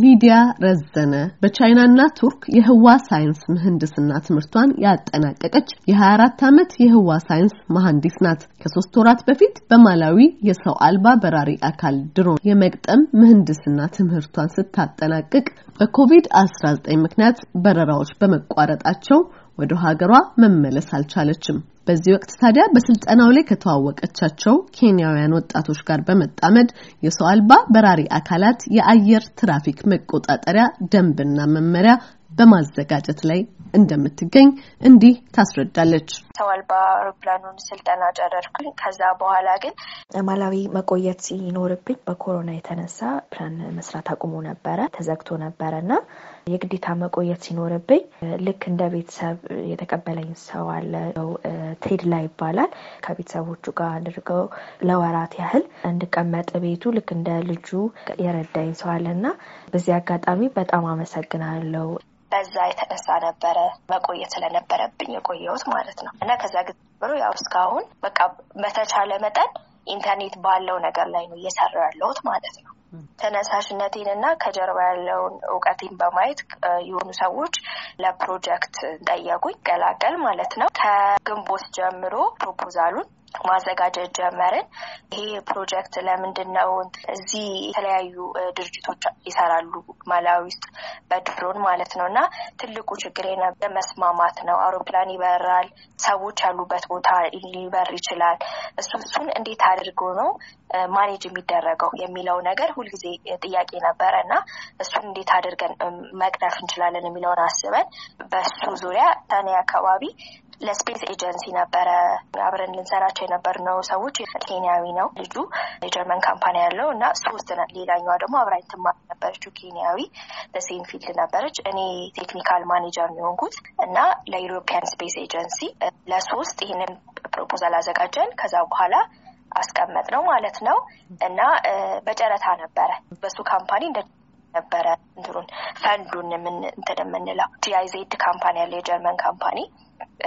ሊዲያ ረዘነ በቻይናና ቱርክ የህዋ ሳይንስ ምህንድስና ትምህርቷን ያጠናቀቀች የ24 ዓመት የህዋ ሳይንስ መሐንዲስ ናት። ከሶስት ወራት በፊት በማላዊ የሰው አልባ በራሪ አካል ድሮን የመግጠም ምህንድስና ትምህርቷን ስታጠናቅቅ በኮቪድ-19 ምክንያት በረራዎች በመቋረጣቸው ወደ ሀገሯ መመለስ አልቻለችም። በዚህ ወቅት ታዲያ በስልጠናው ላይ ከተዋወቀቻቸው ኬንያውያን ወጣቶች ጋር በመጣመድ የሰው አልባ በራሪ አካላት የአየር ትራፊክ መቆጣጠሪያ ደንብና መመሪያ በማዘጋጀት ላይ እንደምትገኝ እንዲህ ታስረዳለች። ሰው አልባ አውሮፕላኑን ስልጠና ጨረርኩኝ። ከዛ በኋላ ግን ማላዊ መቆየት ሲኖርብኝ በኮሮና የተነሳ ፕላን መስራት አቁሞ ነበረ፣ ተዘግቶ ነበረ እና የግዴታ መቆየት ሲኖርብኝ ልክ እንደ ቤተሰብ የተቀበለኝ ሰው አለ። ቴድላ ይባላል። ከቤተሰቦቹ ጋር አድርገው ለወራት ያህል እንድቀመጥ ቤቱ ልክ እንደ ልጁ የረዳኝ ሰው አለ እና በዚህ አጋጣሚ በጣም አመሰግናለሁ። በዛ የተነሳ ነበረ መቆየት ስለነበረብኝ የቆየሁት ማለት ነው እና ከዛ ጊዜ ጀምሮ ያው እስካሁን በቃ በተቻለ መጠን ኢንተርኔት ባለው ነገር ላይ ነው እየሰራሁ ያለሁት ማለት ነው። ተነሳሽነቴን እና ከጀርባ ያለውን እውቀቴን በማየት የሆኑ ሰዎች ለፕሮጀክት ጠየቁኝ፣ ቀላቀል ማለት ነው። ከግንቦት ጀምሮ proposal ኡን ማዘጋጀት ጀመርን። ይሄ ፕሮጀክት ለምንድን ነው? እዚህ የተለያዩ ድርጅቶች ይሰራሉ ማላዊ ውስጥ በድሮን ማለት ነው እና ትልቁ ችግር መስማማት ነው። አውሮፕላን ይበራል፣ ሰዎች ያሉበት ቦታ ሊበር ይችላል። እሱ እሱን እንዴት አድርጎ ነው manage የሚደረገው የሚለው ነገር ሁልጊዜ ጥያቄ ነበረ እና እሱን እንዴት አድርገን መቅረፍ እንችላለን የሚለውን አስበን በሱ ዙሪያ ሰኔ አካባቢ ለ space agency ነበረ አብረን ልንሰራቸው የነበርነው ሰዎች ኬንያዊ ነው ልጁ የጀርመን company ያለው እና ሶስት ሌላኛዋ ደግሞ አብራኝ ትማር ነበረችው ኬንያዊ በ same field ነበረች። እኔ technical manager የሆንኩት እና ለ European Space Agency ለሶስት ይህንን proposal አዘጋጀን። ከዛ በኋላ አስቀመጥ ነው ማለት ነው እና በጨረታ ነበረ በሱ company እንደ ነበረ እንትኑን ፈንዱን ምን GIZ company ያለ የጀርመን ካምፓኒ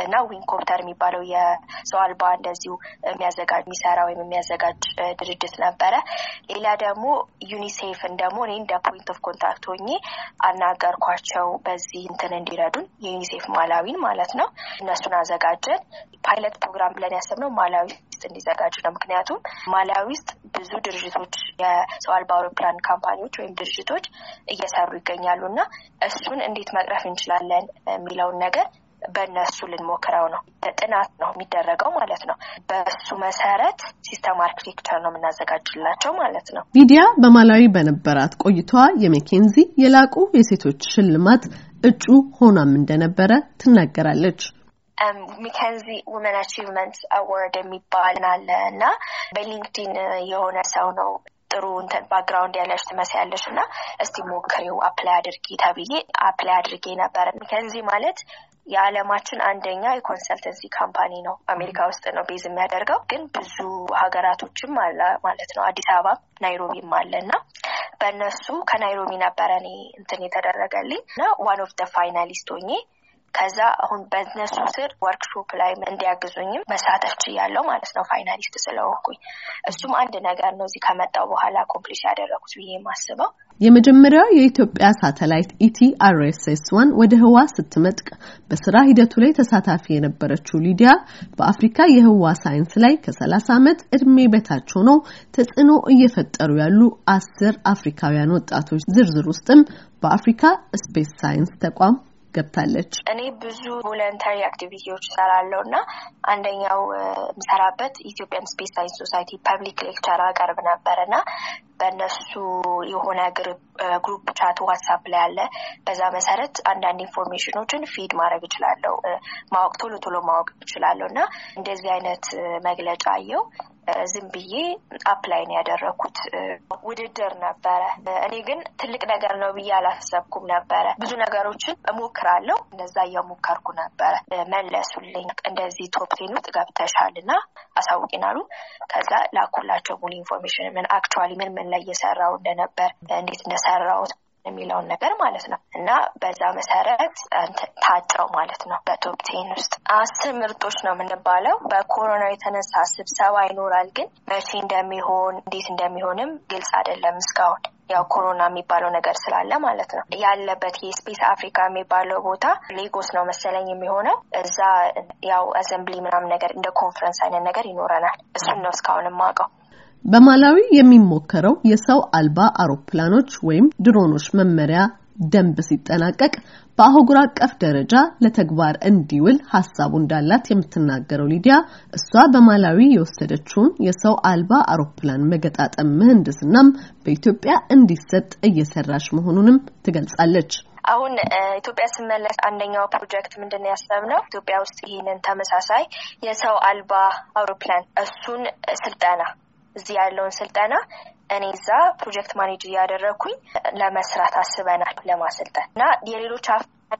እና Wingcopter የሚባለው የሰው አልባ እንደዚሁ የሚያዘጋጅ የሚሰራ ወይም የሚያዘጋጅ ድርጅት ነበረ። ሌላ ደግሞ ዩኒሴፍን ደግሞ እኔ እንደ point of contact ሆኜ አናገርኳቸው በዚህ እንትን እንዲረዱን የዩኒሴፍ ማላዊን ማለት ነው። እነሱን አዘጋጀን። pilot program ብለን ያሰብነው ማላዊ ውስጥ እንዲዘጋጅ ነው። ምክንያቱም ማላዊ ውስጥ ብዙ ድርጅቶች የሰው አልባ አውሮፕላን company ዎች ወይም ድርጅቶች እየሰሩ ይገኛሉ እና እሱን እንዴት መቅረፍ እንችላለን የሚለውን ነገር በእነሱ ልንሞክረው ነው። ጥናት ነው የሚደረገው ማለት ነው። በሱ መሰረት system architecture ነው የምናዘጋጅላቸው ማለት ነው። ሊዲያ በማላዊ በነበራት ቆይታዋ የሜኬንዚ የላቁ የሴቶች ሽልማት እጩ ሆናም እንደነበረ ትናገራለች። McKinsey women achievement award የሚባል አለ እና በ LinkedIn የሆነ ሰው ነው ጥሩ background ያለሽ ትመስያለሽ እና እስቲ ሞክሪው apply አድርጊ ተብዬ apply አድርጌ ነበረ። McKinsey ማለት የዓለማችን አንደኛ የ consultancy company ነው። አሜሪካ ውስጥ ነው base የሚያደርገው ግን ብዙ ሀገራቶችም አለ ማለት ነው። አዲስ አበባ ናይሮቢም አለ እና በእነሱ ከናይሮቢ ነበረ እኔ እንትን የተደረገልኝ እና one of the finalist ሆኜ ከዛ አሁን በእነሱ ስር ወርክሾፕ ላይ እንዲያግዙኝም መሳተፍ ችያለሁ ማለት ነው finalist ስለሆንኩኝ። እሱም አንድ ነገር ነው እዚህ ከመጣው በኋላ accomplish ያደረጉት ብዬ የማስበው። የመጀመሪያው የኢትዮጵያ ሳተላይት ኢቲ አርኤስኤስ ዋን ወደ ህዋ ስትመጥቅ በስራ ሂደቱ ላይ ተሳታፊ የነበረችው ሊዲያ በአፍሪካ የህዋ ሳይንስ ላይ ከሰላሳ ዓመት እድሜ በታች ሆነው ተጽዕኖ እየፈጠሩ ያሉ አስር አፍሪካውያን ወጣቶች ዝርዝር ውስጥም በአፍሪካ ስፔስ ሳይንስ ተቋም ገብታለች። እኔ ብዙ voluntary activity ዎች እሰራለሁ እና አንደኛው የምሰራበት Ethiopian Space Science Society public lecture አቀርብ ነበር እና በእነሱ የሆነ group chat WhatsApp ላይ አለ። በዛ መሰረት አንዳንድ information ኦችን feed ማድረግ እችላለሁ፣ ማወቅ ቶሎ ቶሎ ማወቅ እችላለሁ እና እንደዚህ አይነት መግለጫ አየው ዝም ብዬ apply ነው ያደረኩት። ውድድር ነበረ። እኔ ግን ትልቅ ነገር ነው ብዬ አላሰብኩም ነበረ። ብዙ ነገሮችን እሞክራለሁ። እንደዛ እየሞከርኩ ነበረ። መለሱልኝ። እንደዚህ top ten ውስጥ ገብተሻል እና አሳውቂን አሉ። ከዛ ላኩላቸው ሙሉ information ምን actually ምን ምን ላይ እየሰራው እንደነበር እንዴት እንደሰራውት የሚለውን ነገር ማለት ነው እና በዛ መሰረት ታጨው ማለት ነው። በ top ten ውስጥ አስር ምርጦች ነው የምንባለው። በኮሮና የተነሳ ስብሰባ ይኖራል፣ ግን መቼ እንደሚሆን እንዴት እንደሚሆንም ግልጽ አይደለም እስካሁን ያው ኮሮና የሚባለው ነገር ስላለ ማለት ነው። ያለበት የ Space Africa የሚባለው ቦታ ሌጎስ ነው መሰለኝ የሚሆነው። እዛ ያው assembly ምናምን ነገር እንደ ኮንፈረንስ አይነት ነገር ይኖረናል። እሱን ነው እስካሁን የማውቀው። በማላዊ የሚሞከረው የሰው አልባ አውሮፕላኖች ወይም ድሮኖች መመሪያ ደንብ ሲጠናቀቅ በአህጉር አቀፍ ደረጃ ለተግባር እንዲውል ሀሳቡ እንዳላት የምትናገረው ሊዲያ እሷ በማላዊ የወሰደችውን የሰው አልባ አውሮፕላን መገጣጠም ምህንድስናም በኢትዮጵያ እንዲሰጥ እየሰራች መሆኑንም ትገልጻለች። አሁን ኢትዮጵያ ስመለስ አንደኛው ፕሮጀክት ምንድን ነው ኢትዮጵያ ውስጥ ይህንን ተመሳሳይ የሰው አልባ አውሮፕላን እሱን ስልጠና እዚህ ያለውን ስልጠና እኔ እዛ ፕሮጀክት manage እያደረግኩኝ ለመስራት አስበናል ለማሰልጠን እና የሌሎች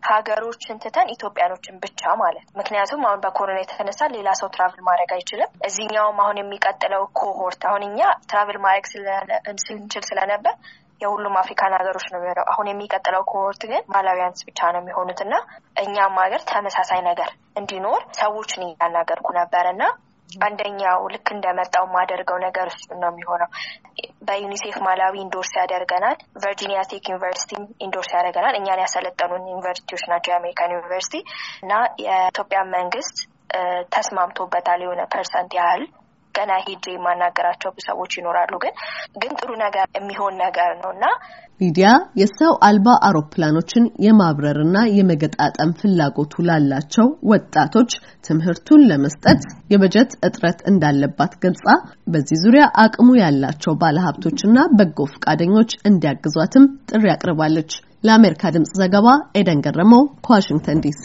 ሀገሮችን ትተን ኢትዮጵያኖችን ብቻ ማለት ምክንያቱም አሁን በኮሮና የተነሳ ሌላ ሰው travel ማድረግ አይችልም። እዚህኛውም አሁን የሚቀጥለው cohort አሁን እኛ travel ማድረግ ስንችል ስለነበር የሁሉም አፍሪካን ሀገሮች ነው የሚሆነው። አሁን የሚቀጥለው cohort ግን Malawians ብቻ ነው የሚሆኑት እና እኛም ሀገር ተመሳሳይ ነገር እንዲኖር ሰዎችን እያናገርኩ ነበር እና አንደኛው ልክ እንደመጣው የማደርገው ነገር እሱን ነው የሚሆነው። በዩኒሴፍ ማላዊ endorse ያደርገናል። ቨርጂኒያ ቴክ ዩኒቨርሲቲ endorse ያደርገናል። እኛን ያሰለጠኑን ዩኒቨርሲቲዎች ናቸው፣ የአሜሪካን ዩኒቨርሲቲ እና የኢትዮጵያ መንግስት ተስማምቶበታል የሆነ percent ያህል ገና ሄጄ የማናገራቸው ሰዎች ይኖራሉ። ግን ግን ጥሩ ነገር የሚሆን ነገር ነው እና ሊዲያ የሰው አልባ አውሮፕላኖችን የማብረርና የመገጣጠም ፍላጎቱ ላላቸው ወጣቶች ትምህርቱን ለመስጠት የበጀት እጥረት እንዳለባት ገልጻ በዚህ ዙሪያ አቅሙ ያላቸው ባለሀብቶችና በጎ ፈቃደኞች እንዲያግዟትም ጥሪ አቅርባለች። ለአሜሪካ ድምጽ ዘገባ ኤደን ገረመው ከዋሽንግተን ዲሲ